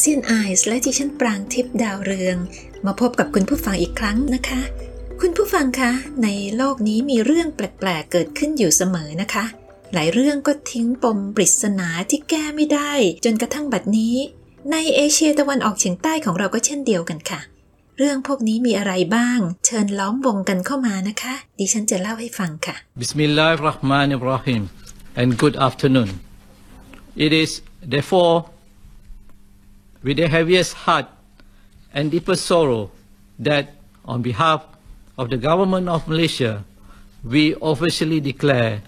เซียนไอส์และดิฉันปรางทิพย์ดาวเรือง มาพบกับคุณผู้ฟังอีกครั้งนะคะ คุณผู้ฟังคะ ในโลกนี้มีเรื่องแปลกๆเกิดขึ้นอยู่เสมอนะคะ หลายเรื่องก็ทิ้งปมปริศนาที่แก้ไม่ได้ จนกระทั่งบัดนี้ ในเอเชียตะวันออกเฉียงใต้ของเราก็เช่นเดียวกันค่ะ เรื่องพวกนี้มีอะไรบ้าง เชิญล้อมวงกันเข้ามานะคะ ดิฉันจะเล่าให้ฟังค่ะ Bismillah ar-Rahman ar-Rahim and good afternoon. It is therefore with the heaviest heart and deepest sorrow that on behalf of the government of Malaysia, we officially declare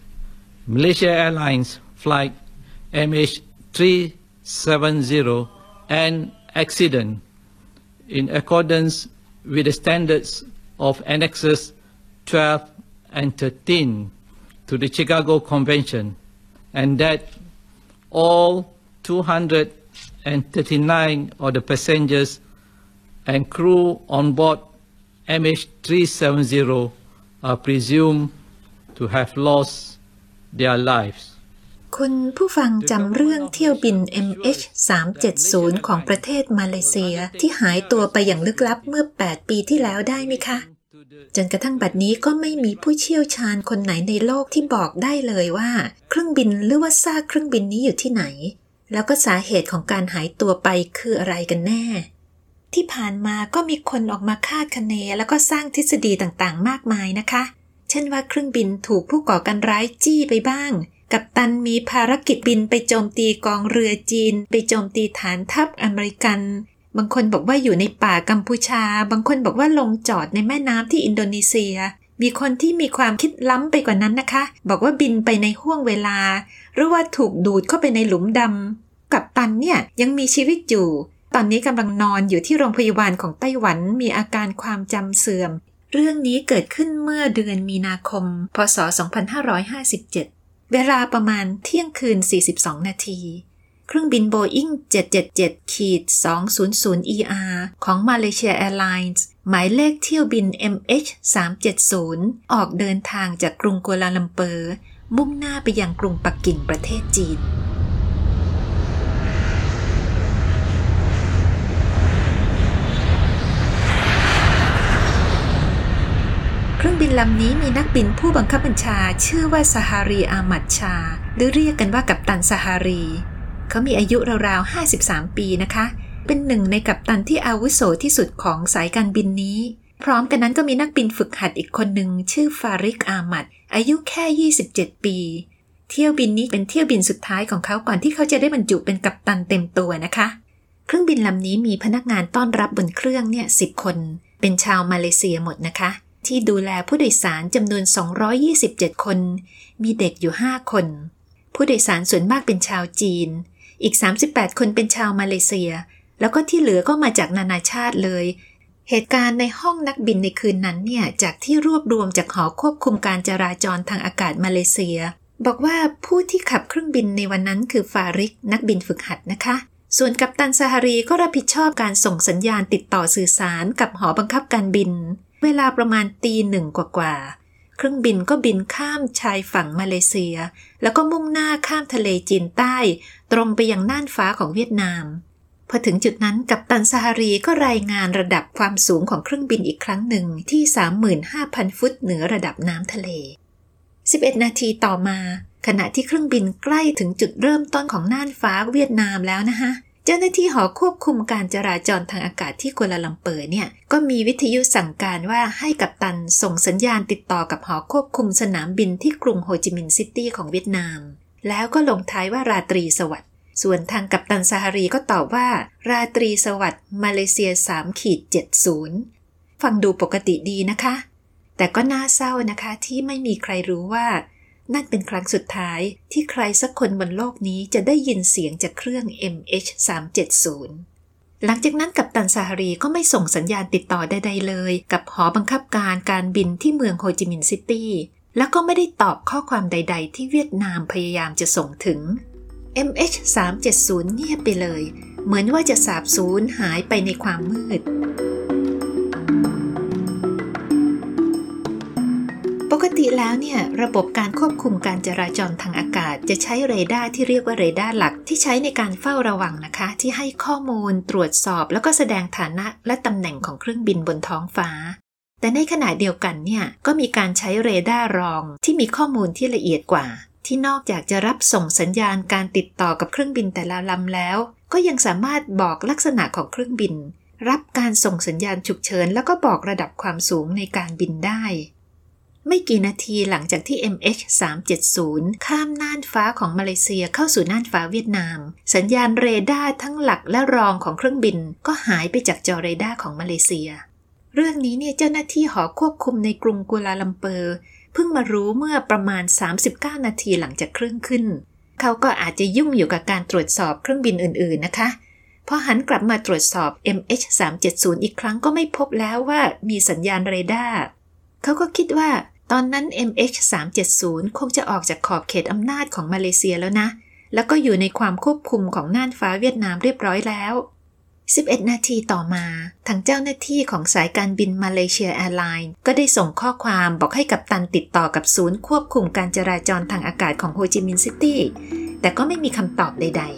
Malaysia Airlines flight MH370 an accident in accordance with the standards of Annexes 12 and 13 to the Chicago Convention, and that all 239 of the passengers and crew on board MH370 are presumed to have lost their lives. คุณผู้ฟังจำเรื่องเที่ยวบิน MH370 ของประเทศมาเลเซียที่หายตัวไปอย่างลึกลับเมื่อ 8 ปีที่แล้วได้ไหมคะ จนกระทั่งบัดนี้ก็ไม่มีผู้เชี่ยวชาญคนไหนในโลกที่บอกได้เลยว่า เครื่องบินหรือว่าซากเครื่องบินนี้อยู่ที่ไหน แล้วก็สาเหตุของการหายตัวไปคืออะไรกันแน่ ที่ผ่านมาก็มีคนออกมาคาดคะเนแล้วก็สร้างทฤษฎีต่างๆ มากมายนะคะ เช่นว่าเครื่องบินถูกผู้ก่อการร้ายจี้ไปบ้าง กัปตันมีภารกิจบินไปโจมตีกองเรือจีน ไปโจมตีฐานทัพอเมริกัน บางคนบอกว่าอยู่ในป่ากัมพูชา บางคนบอกว่าลงจอดในแม่น้ำที่อินโดนีเซียมีคนที่มีความคิดล้ำไปกว่านั้นนะคะ บอกว่าบินไปในห้วงเวลา หรือว่าถูกดูดเข้าไปในหลุมดำ กัปตันเนี่ยยังมีชีวิตอยู่ ตอนนี้กำลังนอนอยู่ที่โรงพยาบาลของไต้หวันมีอาการความจำเสื่อม เรื่องนี้เกิดขึ้นเมื่อเดือนมีนาคม พศ 2557 เวลาประมาณเที่ยงคืน 42 นาทีเครื่องบินโบอิ้ง777ขีด200 ER ของ Malaysia Airlines หมายเลขเที่ยวบิน MH370 ออกเดินทางจากกรุงกัวลาลัมเปอร์ มุ่งหน้าไปยังกรุงปักกิ่งประเทศจีน เครื่องบินลำนี้มีนักบินผู้บังคับบัญชาชื่อว่าซาฮารีอามัดชา หรือเรียกกันว่ากัปตันซาฮารี เขามีอายุราวๆ 53 ปีนะคะ เป็นหนึ่งในกัปตันที่อาวุโสที่สุดของสายการบินนี้ พร้อมกันนั้นก็มีนักบินฝึกหัดอีกคนหนึ่งชื่อฟาริกอามัด อายุแค่ 27 ปี เที่ยวบินนี้เป็นเที่ยวบินสุดท้ายของเขาก่อนที่เขาจะได้บรรจุเป็นกัปตันเต็มตัวนะคะเครื่องบินลำนี้มีพนักงานต้อนรับบนเครื่องเนี่ย10คน เป็นชาวมาเลเซียหมดนะคะ ที่ดูแลผู้โดยสารจำนวน 227 คน มีเด็กอยู่ 5 คน ผู้โดยสารส่วนมากเป็นชาวจีน อีก 38 คนเป็นชาวมาเลเซีย แล้วก็ที่เหลือก็มาจากนานาชาติเลย เหตุการณ์ในห้องนักบินในคืนนั้นเนี่ย จากที่รวบรวมจากหอควบคุมการจราจรทางอากาศมาเลเซีย บอกว่าผู้ที่ขับเครื่องบินในวันนั้นคือฟาริก นักบินฝึกหัดนะคะส่วนกัปตันซาฮารีก็รับผิดชอบการส่งสัญญาณติดต่อสื่อสารกับหอบังคับการบิน เวลาประมาณตีหนึ่งกว่าๆ เครื่องบินก็บินข้ามชายฝั่งมาเลเซีย แล้วก็มุ่งหน้าข้ามทะเลจีนใต้ ตรงไปยังน่านฟ้าของเวียดนาม พอถึงจุดนั้นกัปตันซาฮารีก็รายงานระดับความสูงของเครื่องบินอีกครั้งหนึ่งที่ 35,000 ฟุตเหนือระดับน้ำทะเล 11 นาทีต่อมา ขณะที่เครื่องบินใกล้ถึงจุดเริ่มต้นของน่านฟ้าเวียดนามแล้วนะคะเจ้าหน้าที่หอควบคุมการจราจรทางอากาศที่กัวลาลัมเปอร์เนี่ยก็มีวิทยุสั่งการว่าให้กัปตันส่งสัญญาณติดต่อกับหอควบคุมสนามบินที่กรุงโฮจิมินห์ซิตี้ของเวียดนาม แล้วก็ลงท้ายว่าราตรีสวัสดิ์ส่วนทางกัปตันซาฮารีก็ตอบว่า ราตรีสวัสดิ์มาเลเซีย3ขีด70 ฟังดูปกติดีนะคะ แต่ก็น่าเศร้านะคะที่ไม่มีใครรู้ว่า นั่นเป็นครั้งสุดท้ายที่ใครสักคนบนโลกนี้จะได้ยินเสียงจากเครื่อง MH370 หลังจากนั้นกัปตันซาฮารีก็ไม่ส่งสัญญาณติดต่อใดๆเลย กับหอบังคับการการบินที่เมืองโฮจิมินห์ซิตี้ แล้วก็ไม่ได้ตอบข้อความใด ๆ ที่เวียดนามพยายามจะส่งถึง MH370 เงียบไปเลย เหมือนว่าจะสาบสูญหายไปในความมืด ติแล้วเนี่ยระบบการควบคุมการจราจรทางอากาศ จะใช้เรดาร์ที่เรียกว่าเรดาร์หลัก ที่ใช้ในการเฝ้าระวังนะคะ ที่ให้ข้อมูล ตรวจสอบ แล้วก็แสดงฐานะและตำแหน่งของเครื่องบินบนท้องฟ้า แต่ในขณะเดียวกันเนี่ยก็มีการใช้เรดาร์รองที่มีข้อมูลที่ละเอียดกว่า ที่นอกจากจะรับส่งสัญญาณการติดต่อกับเครื่องบินแต่ละลำแล้ว ก็ยังสามารถบอกลักษณะของเครื่องบิน รับการส่งสัญญาณฉุกเฉิน แล้วก็บอกระดับความสูงในการบินได้ ไม่กี่นาทีหลังจากที่ MH370 ข้ามน่านฟ้าของมาเลเซียเข้าสู่น่านฟ้าเวียดนาม สัญญาณเรดาร์ทั้งหลักและรองของเครื่องบินก็หายไปจากจอเรดาร์ของมาเลเซีย เรื่องนี้เนี่ยเจ้าหน้าที่หอควบคุมในกรุงกัวลาลัมเปอร์ เพิ่งมารู้เมื่อประมาณ 39 นาทีหลังจากเครื่องขึ้น เขาก็อาจจะยุ่งอยู่กับการตรวจสอบเครื่องบินอื่น ๆ นะคะพอหันกลับมาตรวจสอบ MH370 อีกครั้งก็ไม่พบแล้วว่ามีสัญญาณเรดาร์เขาก็คิดว่า ตอนนั้น MH370 คงจะออกจากขอบเขตอำนาจของมาเลเซียแล้วนะ แล้วก็อยู่ในความควบคุมของน่านฟ้าเวียดนามเรียบร้อยแล้ว 11 นาทีต่อมาทางเจ้าหน้าที่ของสายการบินมาเลเซียแอร์ไลน์ก็ได้ส่งข้อความบอกให้กัปตันติดต่อกับศูนย์ควบคุมการจราจรทางอากาศของโฮจิมินห์ซิตี้ แต่ก็ไม่มีคำตอบใด ๆ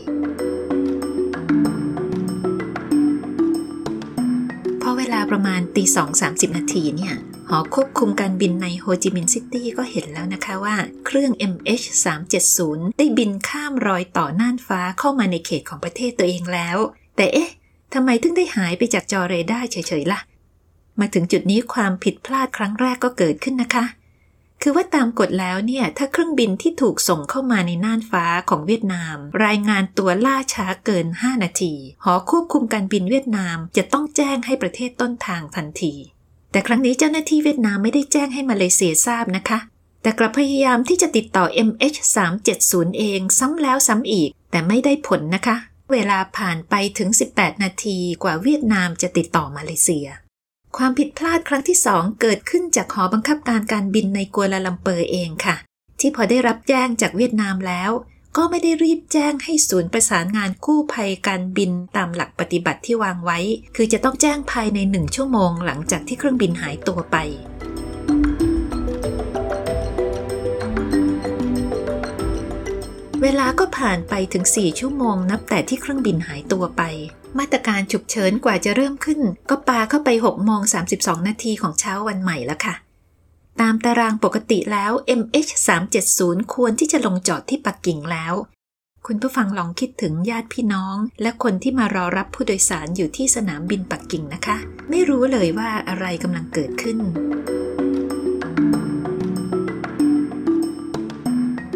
พอเวลาประมาณตีสองสามสิบนาทีเนี่ย หอควบคุมการบินในโฮจิมินห์ซิตี้ก็เห็นแล้วนะคะว่า เครื่อง MH370 ได้บินข้ามรอยต่อน่านฟ้าเข้ามาในเขตของประเทศตัวเองแล้ว แต่เอ๊ะทำไมถึงได้หายไปจากจอเรดาร์เฉยๆล่ะ มาถึงจุดนี้ความผิดพลาดครั้งแรกก็เกิดขึ้นนะคะ คือว่าตามกฎแล้วเนี่ย ถ้าเครื่องบินที่ถูกส่งเข้ามาในน่านฟ้าของเวียดนาม รายงานตัวล่าช้าเกิน 5 นาที หอควบคุมการบินเวียดนามจะต้องแจ้งให้ประเทศต้นทางทันที แต่ครั้งนี้เจ้าหน้าที่เวียดนามไม่ได้แจ้งให้มาเลเซียทราบนะคะ แต่กลับพยายามที่จะติดต่อ MH370 เองซ้ำแล้วซ้ำอีก แต่ไม่ได้ผลนะคะ เวลาผ่านไปถึง 18 นาทีกว่าเวียดนามจะติดต่อมาเลเซีย ความผิดพลาดครั้งที่สองเกิดขึ้นจากหอบังคับการการบินในกัวลาลัมเปอร์เองค่ะ ที่พอได้รับแจ้งจากเวียดนามแล้ว ก็ไม่ได้รีบแจ้งให้ศูนย์ประสานงานกู้ภัยการบินตามหลักปฏิบัติที่วางไว้ คือจะต้องแจ้งภายในหนึ่งชั่วโมงหลังจากที่เครื่องบินหายตัวไป เวลาก็ผ่านไปถึง 4 ชั่วโมงนับแต่ที่เครื่องบินหายตัวไป มาตรการฉุกเฉินกว่าจะเริ่มขึ้น ก็ปาเข้าไป6โมง32 นาทีของเช้าวันใหม่แล้วค่ะ ตามตารางปกติแล้ว MH370 ควรที่จะลงจอดที่ปักกิ่งแล้ว คุณผู้ฟังลองคิดถึงญาติพี่น้อง และคนที่มารอรับผู้โดยสารอยู่ที่สนามบินปักกิ่งนะคะ ไม่รู้เลยว่าอะไรกำลังเกิดขึ้น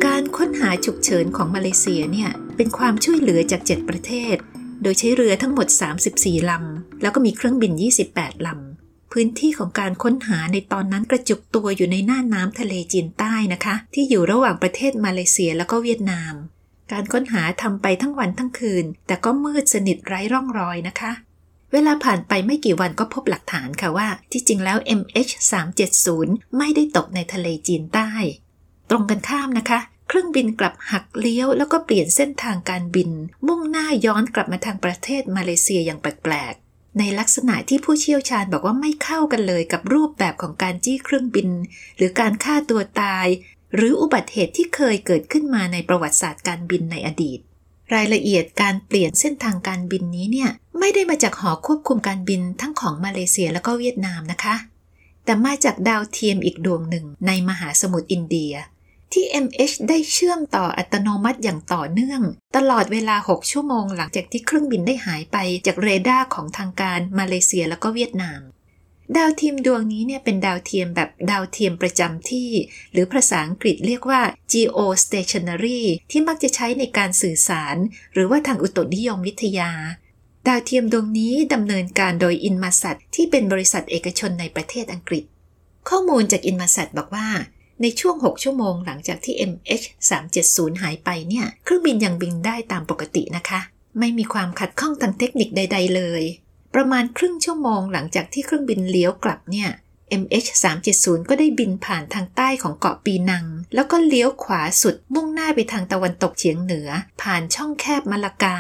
การค้นหาฉุกเฉินของมาเลเซียเนี่ย เป็นความช่วยเหลือจาก 7 ประเทศ โดยใช้เรือทั้งหมด 34 ลำ แล้วก็มีเครื่องบิน 28 ลำ พื้นที่ของการค้นหาในตอนนั้นกระจุกตัวอยู่ในหน่าน้ำทะเลจีนใต้นะคะ ที่อยู่ระหว่างประเทศมาเลเซียแล้วก็เวียดนาม การค้นหาทำไปทั้งวันทั้งคืน แต่ก็มืดสนิทไร้ร่องรอยนะคะ เวลาผ่านไปไม่กี่วันก็พบหลักฐานค่ะว่า ที่จริงแล้ว MH370 ไม่ได้ตกในทะเลจีนใต้ ตรงกันข้ามนะคะเครื่องบินกลับหักเลี้ยวแล้วก็เปลี่ยนเส้นทางการบิน มุ่งหน้าย้อนกลับมาทางประเทศมาเลเซียอย่างแปลก ในลักษณะที่ผู้เชี่ยวชาญบอกว่าไม่เข้ากันเลยกับรูปแบบของการจี้เครื่องบิน หรือการฆ่าตัวตาย หรืออุบัติเหตุที่เคยเกิดขึ้นมาในประวัติศาสตร์การบินในอดีต รายละเอียดการเปลี่ยนเส้นทางการบินนี้เนี่ยไม่ได้มาจากหอควบคุมการบินทั้งของมาเลเซียแล้วก็เวียดนามนะคะ แต่มาจากดาวเทียมอีกดวงหนึ่งในมหาสมุทรอินเดีย ที่ MH ได้เชื่อมต่ออัตโนมัติอย่างต่อเนื่อง ตลอดเวลา 6 ชั่วโมงหลังจากที่เครื่องบินได้หายไปจากเรดาร์ของทางการมาเลเซียแล้วก็เวียดนาม ดาวเทียมดวงนี้เนี่ยเป็นดาวเทียมแบบดาวเทียมประจำที่ หรือภาษาอังกฤษเรียกว่า geostationary ที่มักจะใช้ในการสื่อสาร หรือว่าทางอุตุนิยมวิทยา ดาวเทียมดวงนี้ดำเนินการโดย Inmarsat ที่เป็นบริษัทเอกชนในประเทศอังกฤษ ข้อมูลจากอินมาสัตบอกว่า ในช่วง 6 ชั่วโมงหลังจากที่ MH370 หายไปเนี่ย เครื่องบินยังบินได้ตามปกตินะคะ ไม่มีความขัดข้องทางเทคนิคใด ๆ เลย ประมาณครึ่งชั่วโมงหลังจากที่เครื่องบินเลี้ยวกลับเนี่ย MH370 ก็ได้บินผ่านทางใต้ของเกาะปีนัง แล้วก็เลี้ยวขวาสุดมุ่งหน้าไปทางตะวันตกเฉียงเหนือ ผ่านช่องแคบมาลากา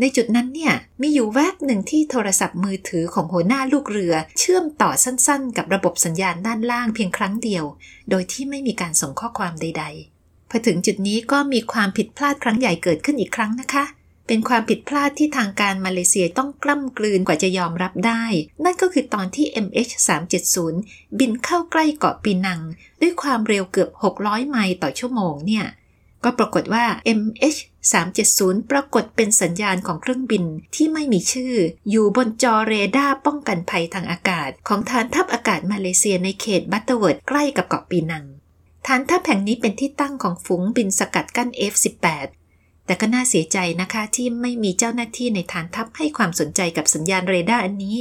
ในจุดนั้นเนี่ยมีอยู่แวบหนึ่งที่โทรศัพท์มือถือของหัวหน้าลูกเรือ เชื่อมต่อสั้นๆ กับระบบสัญญาณด้านล่างเพียงครั้งเดียว โดยที่ไม่มีการส่งข้อความใด ๆ พอถึงจุดนี้ก็มีความผิดพลาดครั้งใหญ่เกิดขึ้นอีกครั้งนะคะ เป็นความผิดพลาดที่ทางการมาเลเซียต้องกล้ำกลืนกว่าจะยอมรับได้ นั่นก็คือตอนที่ MH370 บินเข้าใกล้เกาะปีนัง ด้วยความเร็วเกือบ 600 ไมล์ต่อชั่วโมงเนี่ยก็ปรากฏว่า MH 370 ปรากฏเป็นสัญญาณของเครื่องบินที่ไม่มีชื่อ อยู่บนจอเรดาร์ป้องกันภัยทางอากาศ ของฐานทัพอากาศมาเลเซียในเขตบัตเตอร์เวิร์ธใกล้กับเกาะปีนัง ฐานทัพแห่งนี้เป็นที่ตั้งของฝูงบินสกัดกั้น F-18 แต่ก็น่าเสียใจนะคะที่ไม่มีเจ้าหน้าที่ในฐานทัพให้ความสนใจกับสัญญาณเรดาร์อันนี้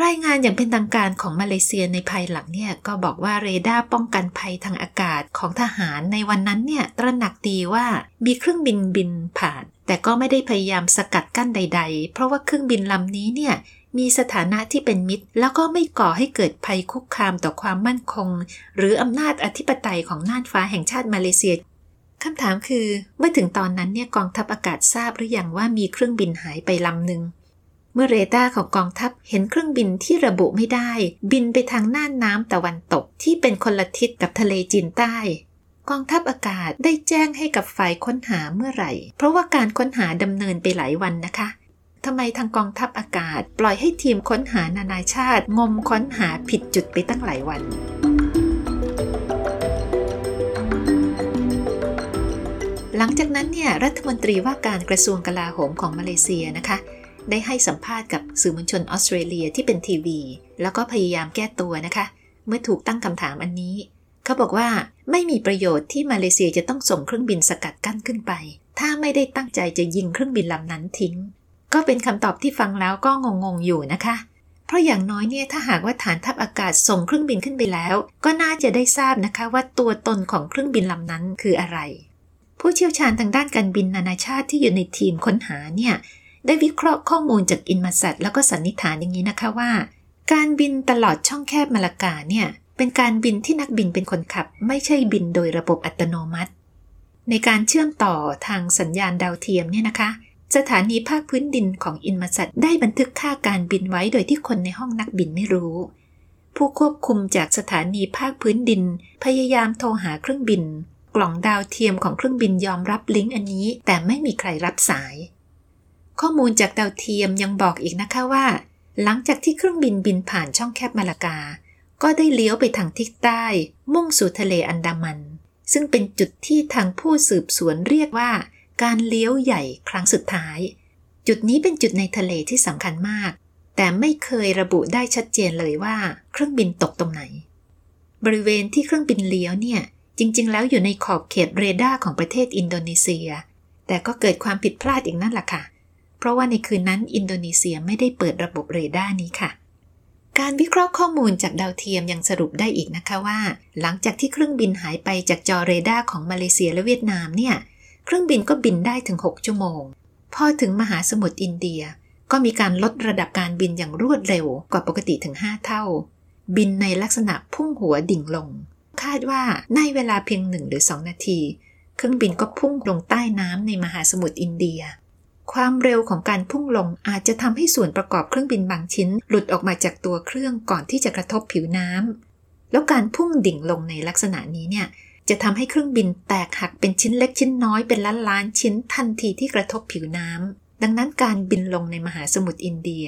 รายงานอย่างเป็นทางการของมาเลเซียในภายหลังเนี่ยก็บอกว่าเรดาร์ป้องกันภัยทางอากาศของทหารในวันนั้นเนี่ยตระหนักดีว่ามีเครื่องบินบินผ่าน แต่ก็ไม่ได้พยายามสกัดกั้นใด ๆ เพราะว่าเครื่องบินลำนี้เนี่ยมีสถานะที่เป็นมิตร แล้วก็ไม่ก่อให้เกิดภัยคุกคามต่อความมั่นคง หรืออำนาจอธิปไตยของน่านฟ้าแห่งชาติมาเลเซียคำถามคือเมื่อถึงตอนนั้นเนี่ยกองทัพอากาศทราบหรือยังว่ามีเครื่องบินหายไปลำหนึ่ง เมื่อเรดาร์ของกองทัพเห็นเครื่องบินที่ระบุไม่ได้ บินไปทางน่านน้ำตะวันตกที่เป็นคนละทิศกับทะเลจีนใต้ กองทัพอากาศได้แจ้งให้กับฝ่ายค้นหาเมื่อไหร่ เพราะว่าการค้นหาดำเนินไปหลายวันนะคะทำไมทางกองทัพอากาศ ปล่อยให้ทีมค้นหานานาชาติ งมค้นหาผิดจุดไปตั้งหลายวันหลังจากนั้นเนี่ยรัฐมนตรีว่าการกระทรวงกลาโหมของมาเลเซียนะคะ ได้ให้สัมภาษณ์กับสื่อมวลชนออสเตรเลียที่เป็นทีวี แล้วก็พยายามแก้ตัวนะคะ เมื่อถูกตั้งคำถามอันนี้ เขาบอกว่าไม่มีประโยชน์ที่มาเลเซียจะต้องส่งเครื่องบินสกัดกั้นขึ้นไป ถ้าไม่ได้ตั้งใจจะยิงเครื่องบินลำนั้นทิ้ง ก็เป็นคำตอบที่ฟังแล้วก็งงๆอยู่นะคะ เพราะอย่างน้อยเนี่ยถ้าหากว่าฐานทัพอากาศส่งเครื่องบินขึ้นไปแล้ว ก็น่าจะได้ทราบนะคะว่าตัวตนของเครื่องบินลำนั้นคืออะไรผู้เชี่ยวชาญทางด้านการบินนานาชาติที่อยู่ในทีมค้นหาเนี่ย ได้วิเคราะห์ข้อมูลจากอินมาสัตแล้วก็สันนิษฐานอย่างนี้นะคะว่า การบินตลอดช่องแคบมาลากาเนี่ยเป็นการบินที่นักบินเป็นคนขับ ไม่ใช่บินโดยระบบอัตโนมัติ ในการเชื่อมต่อทางสัญญาณดาวเทียมเนี่ยนะคะ สถานีภาคพื้นดินของอินมาสัตได้บันทึกค่าการบินไว้โดยที่คนในห้องนักบินไม่รู้ ผู้ควบคุมจากสถานีภาคพื้นดิน พยายามโทรหาเครื่องบิน กล่องดาวเทียมของเครื่องบินยอมรับลิงก์อันนี้ แต่ไม่มีใครรับสาย ข้อมูลจากดาวเทียมยังบอกอีกนะคะว่า หลังจากที่เครื่องบินบินผ่านช่องแคบมาลากา ก็ได้เลี้ยวไปทางทิศใต้ มุ่งสู่ทะเลอันดามัน ซึ่งเป็นจุดที่ทางผู้สืบสวนเรียกว่า การเลี้ยวใหญ่ครั้งสุดท้าย จุดนี้เป็นจุดในทะเลที่สำคัญมาก แต่ไม่เคยระบุได้ชัดเจนเลยว่า เครื่องบินตกตรงไหน บริเวณที่เครื่องบินเลี้ยวเนี่ยจริง ๆ แล้วอยู่ในขอบเขตเรดาร์ของประเทศอินโดนีเซีย แต่ก็เกิดความผิดพลาดอีกนั่นแหละค่ะ เพราะว่าในคืนนั้นอินโดนีเซียไม่ได้เปิดระบบเรดาร์นี้ค่ะ การวิเคราะห์ข้อมูลจากดาวเทียมยังสรุปได้อีกนะคะว่า หลังจากที่เครื่องบินหายไปจากจอเรดาร์ของมาเลเซียและเวียดนามเนี่ย เครื่องบินก็บินได้ถึง 6 ชั่วโมง พอถึงมหาสมุทรอินเดีย ก็มีการลดระดับการบินอย่างรวดเร็วกว่าปกติถึง 5 เท่า บินในลักษณะพุ่งหัวดิ่งลง คาดว่าในเวลาเพียงหนึ่งหรือสองนาที เครื่องบินก็พุ่งลงใต้น้ำในมหาสมุทรอินเดีย ความเร็วของการพุ่งลงอาจจะทำให้ส่วนประกอบเครื่องบินบางชิ้น หลุดออกมาจากตัวเครื่องก่อนที่จะกระทบผิวน้ำแล้วการพุ่งดิ่งลงในลักษณะนี้เนี่ยจะทำให้เครื่องบินแตกหักเป็นชิ้นเล็กชิ้นน้อยเป็นล้านล้านชิ้นทันทีที่กระทบผิวน้ำดังนั้นการบินลงในมหาสมุทรอินเดีย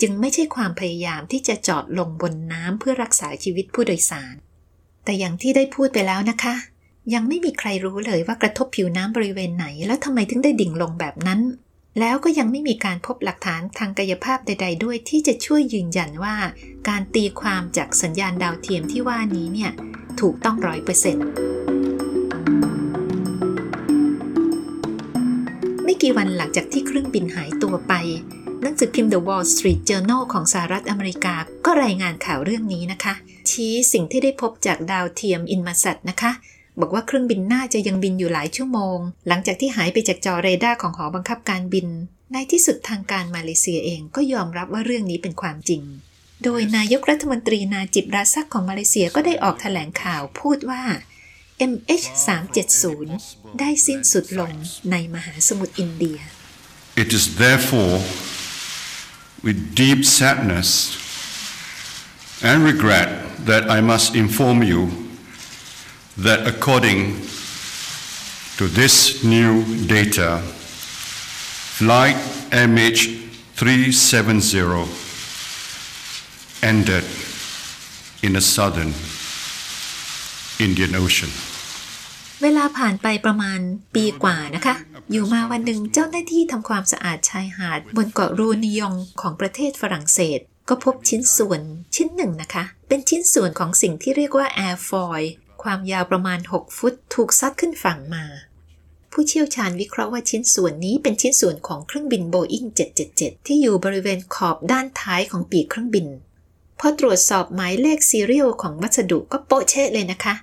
จึงไม่ใช่ความพยายามที่จะจอดลงบนน้ำเพื่อรักษาชีวิตผู้โดยสาร แต่อย่างที่ได้พูดไปแล้วนะคะ ยังไม่มีใครรู้เลยว่ากระทบผิวน้ำบริเวณไหน แล้วทำไมถึงได้ดิ่งลงแบบนั้น แล้วก็ยังไม่มีการพบหลักฐานทางกายภาพใด ๆ ด้วยที่จะช่วยยืนยันว่า การตีความจากสัญญาณดาวเทียมที่ว่านี้เนี่ยถูกต้องร้อยเปอร์เซ็นต์ไม่กี่วันหลังจากที่เครื่องบินหายตัวไป หนังสือพิมพ์ The Wall Street Journal ของสหรัฐอเมริกาก็รายงานข่าวเรื่องนี้นะคะ ชี้สิ่งที่ได้พบจากดาวเทียม Inmarsat นะคะ บอกว่าเครื่องบินน่าจะยังบินอยู่หลายชั่วโมง หลังจากที่หายไปจากจอเรดาร์ของหอบังคับการบิน ในที่สุดทางการมาเลเซียเองก็ยอมรับว่าเรื่องนี้เป็นความจริง โดยนายกรัฐมนตรีนาจิบราซักของมาเลเซียก็ได้ออกแถลงข่าวพูดว่า MH370 ได้สิ้นสุดลงในมหาสมุทรอินเดีย It is therefore with deep sadness and regret that I must inform you that according to this new data, flight MH370 ended in the southern Indian Ocean. เวลาผ่านไปประมาณปีกว่านะคะ อยู่มาวันหนึ่งเจ้าหน้าที่ทำความสะอาดชายหาด บนเกาะรูนิยองของประเทศฝรั่งเศส ก็พบชิ้นส่วนชิ้นหนึ่งนะคะ เป็นชิ้นส่วนของสิ่งที่เรียกว่าแอร์ฟอย ความยาวประมาณ 6 ฟุต ถูกซัดขึ้นฝั่งมา ผู้เชี่ยวชาญวิเคราะห์ว่าชิ้นส่วนนี้เป็นชิ้นส่วนของเครื่องบินโบอิง777 ที่อยู่บริเวณขอบด้านท้ายของปีกเครื่องบิน พอตรวจสอบหมายเลขซีเรียลของวัสดุก็โป๊ะเชะเลยนะคะ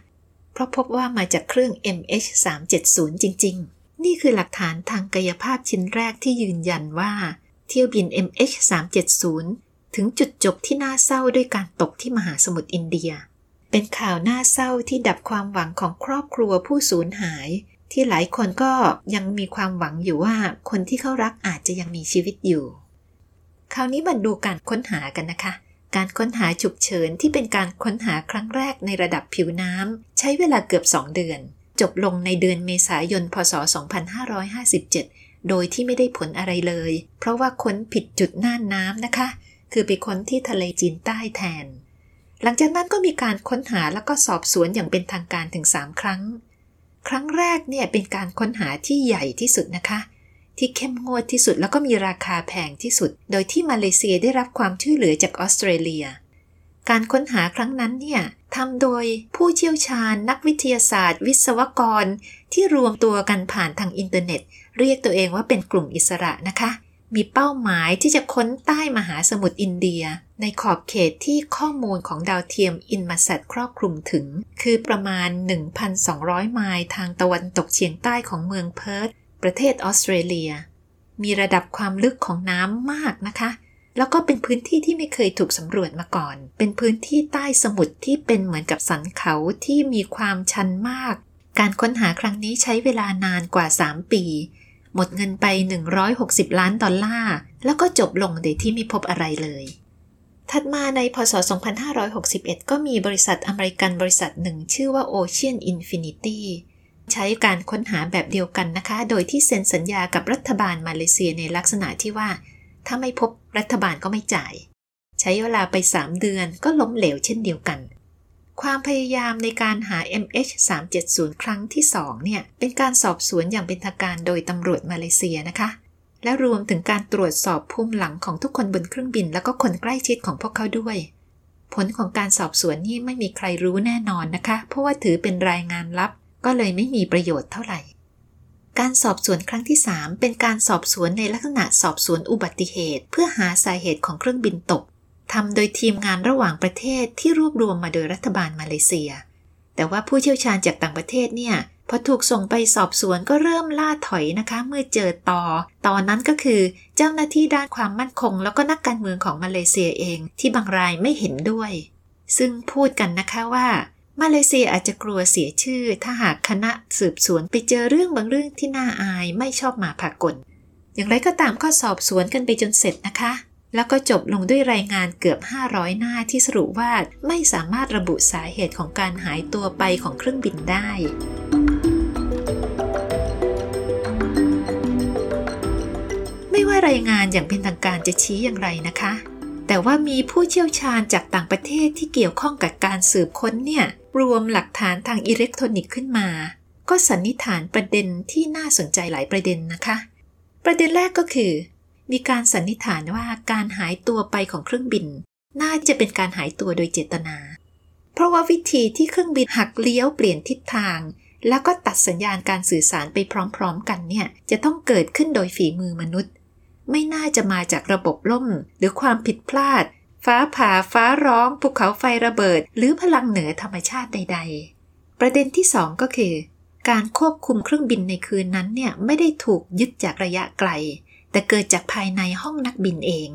เพราะพบว่ามาจากเครื่อง MH370 จริง ๆ นี่คือหลักฐานทางกายภาพชิ้นแรกที่ยืนยันว่า เที่ยวบิน MH370 ถึงจุดจบที่น่าเศร้าด้วยการตกที่มหาสมุทรอินเดีย เป็นข่าวน่าเศร้าที่ดับความหวังของครอบครัวผู้สูญหาย ที่หลายคนก็ยังมีความหวังอยู่ว่าคนที่เขารักอาจจะยังมีชีวิตอยู่ คราวนี้มาดูการค้นหากันนะคะ การค้นหาฉุกเฉินที่เป็นการค้นหาครั้งแรกในระดับผิวน้ำใช้เวลาเกือบ 2 เดือน จบลงในเดือนเมษายน พศ 2557 โดยที่ไม่ได้ผลอะไรเลย เพราะว่าค้นผิดจุดน่านน้ำนะคะ คือไปค้นที่ทะเลจีนใต้แทน หลังจากนั้นก็มีการค้นหาแล้วก็สอบสวนอย่างเป็นทางการถึง 3 ครั้ง ครั้งแรกเนี่ยเป็นการค้นหาที่ใหญ่ที่สุดนะคะ ที่เข้มงวดที่สุดแล้วก็มีราคาแพงที่สุด โดยที่มาเลเซียได้รับความช่วยเหลือจากออสเตรเลีย การค้นหาครั้งนั้นเนี่ยทำโดยผู้เชี่ยวชาญ นักวิทยาศาสตร์ วิศวกร ที่รวมตัวกันผ่านทางอินเทอร์เน็ต เรียกตัวเองว่าเป็นกลุ่มอิสระนะคะ มีเป้าหมายที่จะค้นใต้มหาสมุทรอินเดีย ในขอบเขตที่ข้อมูลของดาวเทียม Inmarsat ครอบคลุมถึง คือประมาณ 1,200 ไมล์ทางตะวันตกเฉียงใต้ของเมืองเพิร์ธประเทศออสเตรเลีย มีระดับความลึกของน้ำมากนะคะ แล้วก็เป็นพื้นที่ที่ไม่เคยถูกสำรวจมาก่อน เป็นพื้นที่ใต้สมุทรที่เป็นเหมือนกับสันเขาที่มีความชันมาก การค้นหาครั้งนี้ใช้เวลานานกว่า 3 ปี หมดเงินไป 160 ล้านดอลลาร์ แล้วก็จบลงโดยที่ไม่พบอะไรเลย ถัดมาในพศ 2561 ก็มีบริษัทอเมริกันบริษัทหนึ่งชื่อว่า Ocean Infinity ใช้การค้นหาแบบเดียวกันนะคะ โดยที่เซ็นสัญญากับรัฐบาลมาเลเซียในลักษณะที่ว่า ถ้าไม่พบรัฐบาลก็ไม่จ่าย ใช้เวลาไป 3 เดือนก็ล้มเหลวเช่นเดียวกัน ความพยายามในการหา MH370 ครั้งที่ 2 เนี่ย เป็นการสอบสวนอย่างเป็นทางการโดยตำรวจมาเลเซียนะคะ และรวมถึงการตรวจสอบภูมิหลังของทุกคนบนเครื่องบิน แล้วก็คนใกล้ชิดของพวกเขาด้วย ผลของการสอบสวนนี่ไม่มีใครรู้แน่นอนนะคะ เพราะว่าถือเป็นรายงานลับ ก็เลยไม่มีประโยชน์เท่าไหร่ การสอบสวนครั้งที่ 3 เป็นการสอบสวนในลักษณะสอบสวนอุบัติเหตุ เพื่อหาสาเหตุของเครื่องบินตก ทำโดยทีมงานระหว่างประเทศที่รวบรวมมาโดยรัฐบาลมาเลเซีย แต่ว่าผู้เชี่ยวชาญจากต่างประเทศเนี่ยพอถูกส่งไปสอบสวนก็เริ่มล่าถอยนะคะ เมื่อเจอต่อ ตอนนั้นก็คือเจ้าหน้าที่ด้านความมั่นคง แล้วก็นักการเมืองของมาเลเซียเอง ที่บางรายไม่เห็นด้วย ซึ่งพูดกันนะคะว่า มาเลเซียอาจจะกลัวเสียชื่อ ถ้าหากคณะสืบสวนไปเจอเรื่องบางเรื่องที่น่าอายไม่ชอบมาพากลอย่างไรก็ตามก็สอบสวนกันไปจนเสร็จนะคะ แล้วก็จบลงด้วยรายงานเกือบ 500 หน้าที่สรุปว่าไม่สามารถระบุสาเหตุของการหายตัวไปของเครื่องบินได้ ไม่ว่ารายงานอย่างเป็นทางการจะชี้อย่างไรนะคะ แต่ว่ามีผู้เชี่ยวชาญจากต่างประเทศที่เกี่ยวข้องกับการสืบค้นเนี่ย รวมหลักฐานทางอิเล็กทรอนิกส์ขึ้นมา ก็สันนิษฐานประเด็นที่น่าสนใจหลายประเด็นนะคะ ประเด็นแรกก็คือ มีการสันนิษฐานว่าการหายตัวไปของเครื่องบิน น่าจะเป็นการหายตัวโดยเจตนา เพราะว่าวิธีที่เครื่องบินหักเลี้ยวเปลี่ยนทิศทาง แล้วก็ตัดสัญญาณการสื่อสารไปพร้อมๆ กันเนี่ยจะต้องเกิดขึ้นโดยฝีมือมนุษย์ ไม่น่าจะมาจากระบบล่ม หรือความผิดพลาด ฟ้าผ่าฟ้าร้องภูเขาไฟระเบิด หรือพลังเหนือธรรมชาติใด ๆ ประเด็นที่สองก็คือการควบคุมเครื่องบินในคืนนั้นเนี่ยไม่ได้ถูกยึดจากระยะไกล แต่เกิดจากภายในห้องนักบินเอง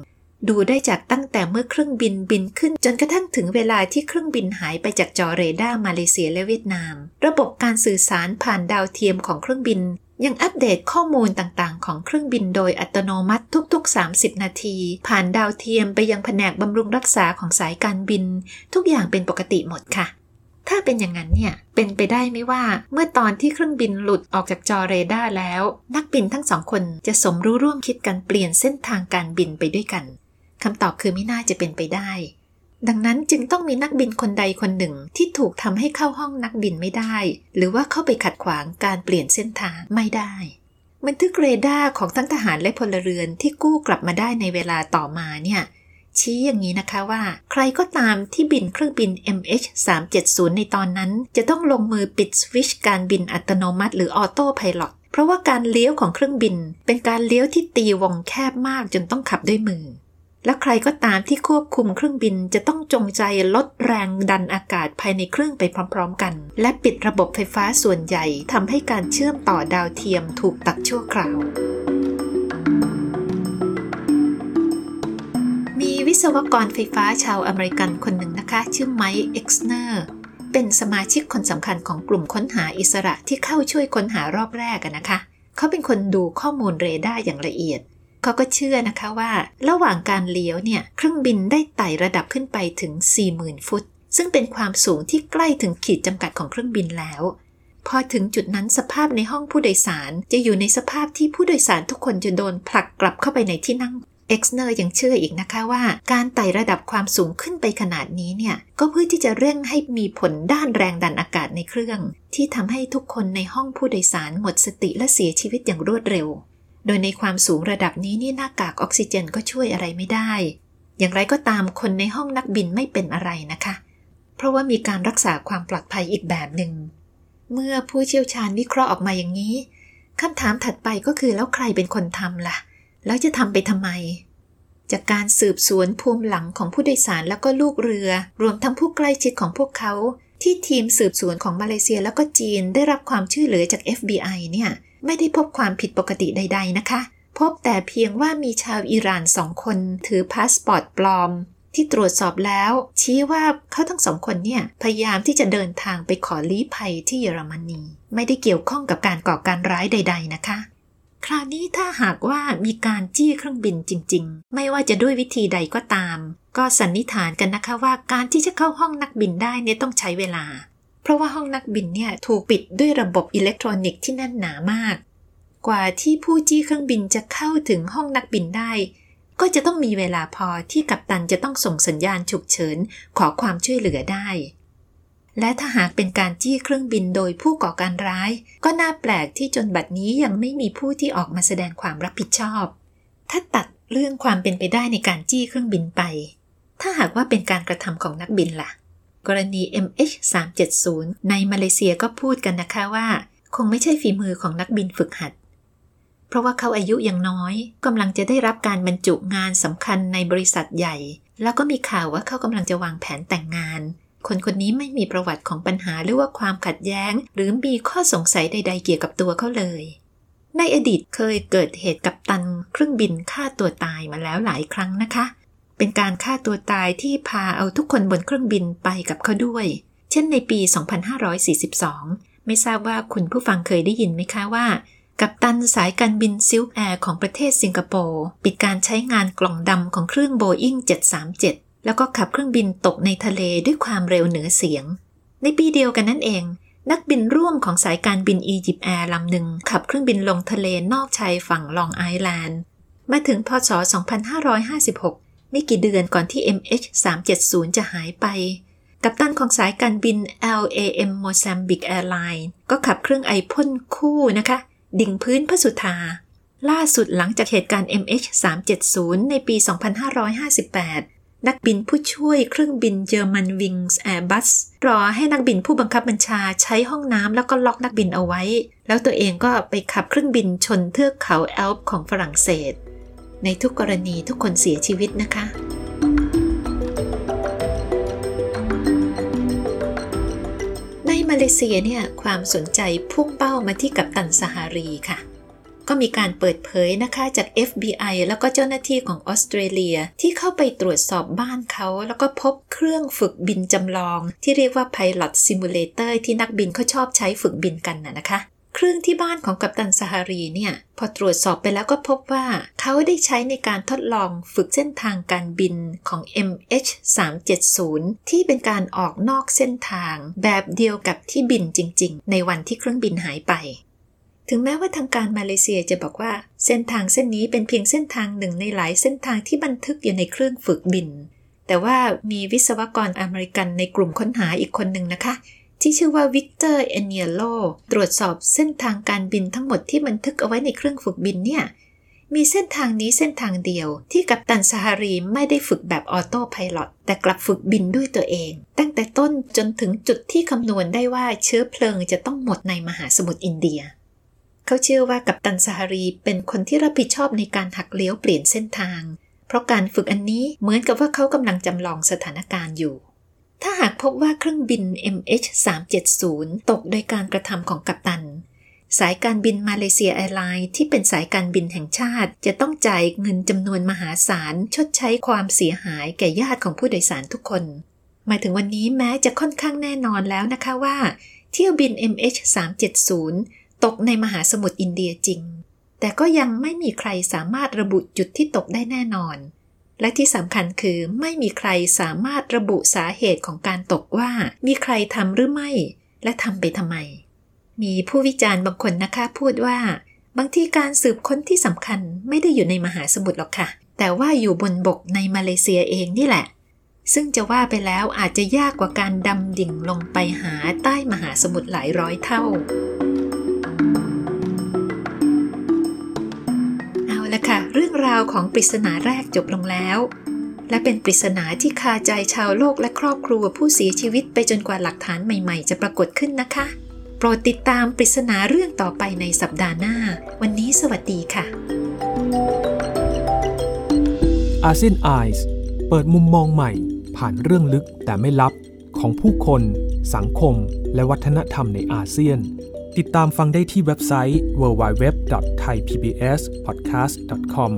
ดูได้จากตั้งแต่เมื่อเครื่องบินบินขึ้น จนกระทั่งถึงเวลาที่เครื่องบินหายไปจากจอเรดาร์มาเลเซียและเวียดนาม ระบบการสื่อสารผ่านดาวเทียมของเครื่องบิน ยังอัปเดตข้อมูลต่างๆ ของเครื่องบินโดยอัตโนมัติทุกๆ 30 นาที ผ่านดาวเทียมไปยังแผนกบำรุงรักษาของสายการบิน ทุกอย่างเป็นปกติหมดค่ะ ถ้าเป็นอย่างนั้นเนี่ย เป็นไปได้ไหมว่า เมื่อตอนที่เครื่องบินหลุดออกจากจอเรดาร์แล้ว นักบินทั้งสองคนจะสมรู้ร่วมคิดกันเปลี่ยนเส้นทางการบินไปด้วยกันคำตอบคือไม่น่าจะเป็นไปได้ ดังนั้นจึงต้องมีนักบินคนใดคนหนึ่งที่ถูกทำให้เข้าห้องนักบินไม่ได้ หรือว่าเข้าไปขัดขวางการเปลี่ยนเส้นทางไม่ได้บันทึกเรดาร์ของทั้งทหารและพลเรือนที่กู้กลับมาได้ในเวลาต่อมาเนี่ย ชี้อย่างนี้นะคะว่า ใครก็ตามที่บินเครื่องบิน MH370 ในตอนนั้น จะต้องลงมือปิดสวิชการบินอัตโนมัติหรือออโต้พายロเพราะว่าการเลี้ยวของเครื่องบิน เป็นการเลี้ยวที่ตีวงแคบมากจนต้องขับด้วยมือ และใครก็ตามที่ควบคุมเครื่องบินจะต้องจงใจลดแรงดันอากาศภายในเครื่องไปพร้อมๆกัน และปิดระบบไฟฟ้าส่วนใหญ่ทำให้การเชื่อมต่อดาวเทียมถูกตัดชั่วคราว วิศวกรไฟฟ้าชาวอเมริกันคนหนึ่งนะคะ ชื่อไมค์เอ็กซ์เนอร์เป็นสมาชิกคนสำคัญของกลุ่มค้นหาอิสระที่เข้าช่วยค้นหารอบแรกนะคะ เขาเป็นคนดูข้อมูลเรดาร์อย่างละเอียด เขาก็เชื่อนะคะว่า ระหว่างการเลี้ยวเนี่ยเครื่องบินได้ไต่ระดับขึ้นไปถึง 40,000 ฟุต ซึ่งเป็นความสูงที่ใกล้ถึงขีดจำกัดของเครื่องบินแล้ว พอถึงจุดนั้นสภาพในห้องผู้โดยสารจะอยู่ในสภาพที่ผู้โดยสารทุกคนจะโดนผลักกลับเข้าไปในที่นั่ง เอ็กซ์เนอร์ยังเชื่ออีกนะคะว่า การไต่ระดับความสูงขึ้นไปขนาดนี้เนี่ย ก็เพื่อที่จะเร่งให้มีผลด้านแรงดันอากาศในเครื่อง ที่ทำให้ทุกคนในห้องผู้โดยสารหมดสติและเสียชีวิตอย่างรวดเร็ว โดยในความสูงระดับนี้นี่หน้ากากออกซิเจนก็ช่วยอะไรไม่ได้ อย่างไรก็ตามคนในห้องนักบินไม่เป็นอะไรนะคะ เพราะว่ามีการรักษาความปลอดภัยอีกแบบหนึ่งเมื่อผู้เชี่ยวชาญวิเคราะห์ออกมาอย่างนี้คำถามถัดไปก็คือแล้วใครเป็นคนทำล่ะ แล้วจะทำไปทำไม จากการสืบสวนภูมิหลังของผู้โดยสารแล้วก็ลูกเรือ รวมทั้งผู้ใกล้ชิดของพวกเขา ที่ทีมสืบสวนของมาเลเซียแล้วก็จีนได้รับความช่วยเหลือจาก FBI เนี่ยไม่ได้พบความผิดปกติใด ๆนะคะ พบแต่เพียงว่ามีชาวอิหร่านสองคนถือพาสปอร์ตปลอม ที่ตรวจสอบแล้ว ชี้ว่าเขาทั้งสองคนเนี่ยพยายามที่จะเดินทางไปขอลี้ภัยที่เยอรมนี ไม่ได้เกี่ยวข้องกับการก่อการร้ายใด ๆ นะคะ คราวนี้ถ้าหากว่ามีการจี้เครื่องบินจริง ๆ ไม่ว่าจะด้วยวิธีใดก็ตาม ก็สันนิษฐานกันนะคะว่าการที่จะเข้าห้องนักบินได้เนี่ยต้องใช้เวลา เพราะว่าห้องนักบินเนี่ยถูกปิดด้วยระบบอิเล็กทรอนิกส์ที่แน่นหนามาก กว่าที่ผู้จี้เครื่องบินจะเข้าถึงห้องนักบินได้ ก็จะต้องมีเวลาพอที่กัปตันจะต้องส่งสัญญาณฉุกเฉินขอความช่วยเหลือได้ และถ้าหากเป็นการจี้เครื่องบินโดยผู้ก่อการร้าย ก็น่าแปลกที่จนบัดนี้ยังไม่มีผู้ที่ออกมาแสดงความรับผิดชอบ ถ้าตัดเรื่องความเป็นไปได้ในการจี้เครื่องบินไป ถ้าหากว่าเป็นการกระทำของนักบินล่ะ กรณี MH370 ในมาเลเซียก็พูดกันนะคะว่า คงไม่ใช่ฝีมือของนักบินฝึกหัด เพราะว่าเขาอายุยังน้อยกำลังจะได้รับการบรรจุงานสำคัญในบริษัทใหญ่ แล้วก็มีข่าวว่าเขากำลังจะวางแผนแต่งงาน คนคนนี้ไม่มีประวัติของปัญหาหรือว่าความขัดแย้ง หรือมีข้อสงสัยใด ๆ เกี่ยวกับตัวเขาเลย ในอดีตเคยเกิดเหตุกัปตันเครื่องบินฆ่าตัวตายมาแล้วหลายครั้งนะคะ เป็นการฆ่าตัวตายที่พาเอาทุกคนบนเครื่องบินไปกับเขาด้วย เช่นในปี 2542 ไม่ทราบว่าคุณผู้ฟังเคยได้ยินไหมคะว่า กัปตันสายการบินซิลค์แอร์ของประเทศสิงคโปร์ปิดการใช้งานกล่องดำของเครื่องโบอิง737 แล้วก็ขับเครื่องบินตกในทะเลด้วยความเร็วเหนือเสียง ในปีเดียวกันนั่นเอง นักบินร่วมของสายการบินอียิปต์แอร์ลำหนึ่งขับเครื่องบินลงทะเลนอกชายฝั่งลองไอแลนด์ มาถึงพศ 2556 ไม่กี่เดือนก่อนที่ MH370 จะหายไป กัปตันของสายการบิน LAM Mozambique Airline ก็ขับเครื่องไอพ่นคู่นะคะ ดิ่งพื้นพระสุธาล่าสุดหลังจากเหตุการณ์ MH370 ในปี 2558 นักบินผู้ช่วยเครื่องบินเยอรมันวิงส์แอร์บัสรอให้นักบินผู้บังคับบัญชาใช้ห้องน้ำแล้วก็ล็อกนักบินเอาไว้ แล้วตัวเองก็ไปขับเครื่องบินชนเทือกเขาแอลป์ของฝรั่งเศส ในทุกกรณีทุกคนเสียชีวิตนะคะในมาเลเซียเนี่ยความสนใจพุ่งเป้ามาที่กัปตันซาฮารีค่ะ ก็มีการเปิดเผยนะคะจาก FBI แล้วก็เจ้าหน้าที่ของออสเตรเลียที่เข้าไปตรวจสอบบ้านเขา แล้วก็พบเครื่องฝึกบินจำลอง ที่เรียกว่า Pilot Simulator ที่นักบินเขาชอบใช้ฝึกบินกันนะนะคะเครื่องที่บ้านของกัปตันซาฮารีเนี่ย พอตรวจสอบไปแล้วก็พบว่า เขาได้ใช้ในการทดลองฝึกเส้นทางการบินของ MH370 ที่เป็นการออกนอกเส้นทางแบบเดียวกับที่บินจริง ๆ ในวันที่เครื่องบินหายไป ถึงแม้ว่าทางการมาเลเซียจะบอกว่า เส้นทางเส้นนี้เป็นเพียงเส้นทางหนึ่งในหลายเส้นทางที่บันทึกอยู่ในเครื่องฝึกบิน แต่ว่ามีวิศวกรอเมริกันในกลุ่มค้นหาอีกคนหนึ่งนะคะ ที่ชื่อว่าวิกเตอร์เอเนียโลตรวจสอบเส้นทางการบินทั้งหมดที่บันทึกเอาไว้ในเครื่องฝึกบินเนี่ยมีเส้นทางนี้เส้นทางเดียวที่กัปตันซาฮารีไม่ได้ฝึกแบบ autopilot แต่กลับฝึกบินด้วยตัวเอง ตั้งแต่ต้นจนถึงจุดที่คำนวณได้ว่าเชื้อเพลิงจะต้องหมดในมหาสมุทรอินเดีย เขาเชื่อว่ากัปตันซาฮารีเป็นคนที่รับผิดชอบในการหักเลี้ยวเปลี่ยนเส้นทาง เพราะการฝึกอันนี้เหมือนกับว่าเขากำลังจำลองสถานการณ์อยู่ ถ้าหากพบว่าเครื่องบิน MH370 ตกโดยการกระทำของกัปตัน สายการบินมาเลเซียแอร์ไลน์ที่เป็นสายการบินแห่งชาติ จะต้องจ่ายเงินจำนวนมหาศาลชดใช้ความเสียหายแก่ญาติของผู้โดยสารทุกคน มาถึงวันนี้แม้จะค่อนข้างแน่นอนแล้วนะคะว่า เที่ยวบิน MH370 ตกในมหาสมุทรอินเดียจริง แต่ก็ยังไม่มีใครสามารถระบุจุดที่ตกได้แน่นอน และที่สำคัญคือไม่มีใครสามารถระบุสาเหตุของการตกว่ามีใครทำหรือไม่ และทำไปทำไม มีผู้วิจารณ์บางคนนะคะพูดว่า บางทีการสืบค้นที่สำคัญไม่ได้อยู่ในมหาสมุทรหรอกค่ะ แต่ว่าอยู่บนบกในมาเลเซียเองนี่แหละซึ่งจะว่าไปแล้วอาจจะยากกว่าการดำดิ่งลงไปหาใต้มหาสมุทรหลายร้อยเท่า ราวของปริศนาแรกจบลงแล้ว และเป็นปริศนาที่คาใจชาวโลกและครอบครัวผู้เสียชีวิตไปจนกว่าหลักฐานใหม่ๆ จะปรากฏขึ้นนะคะ โปรดติดตามปริศนาเรื่องต่อไปในสัปดาห์หน้า วันนี้สวัสดีค่ะอาเซียนไอส์เปิดมุมมองใหม่ ผ่านเรื่องลึกแต่ไม่ลับของผู้คน สังคม และวัฒนธรรมในอาเซียน ติดตามฟังได้ที่เว็บไซต์ www.thaipbspodcast.com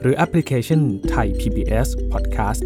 หรือแอปพลิเคชัน Thai PBS Podcast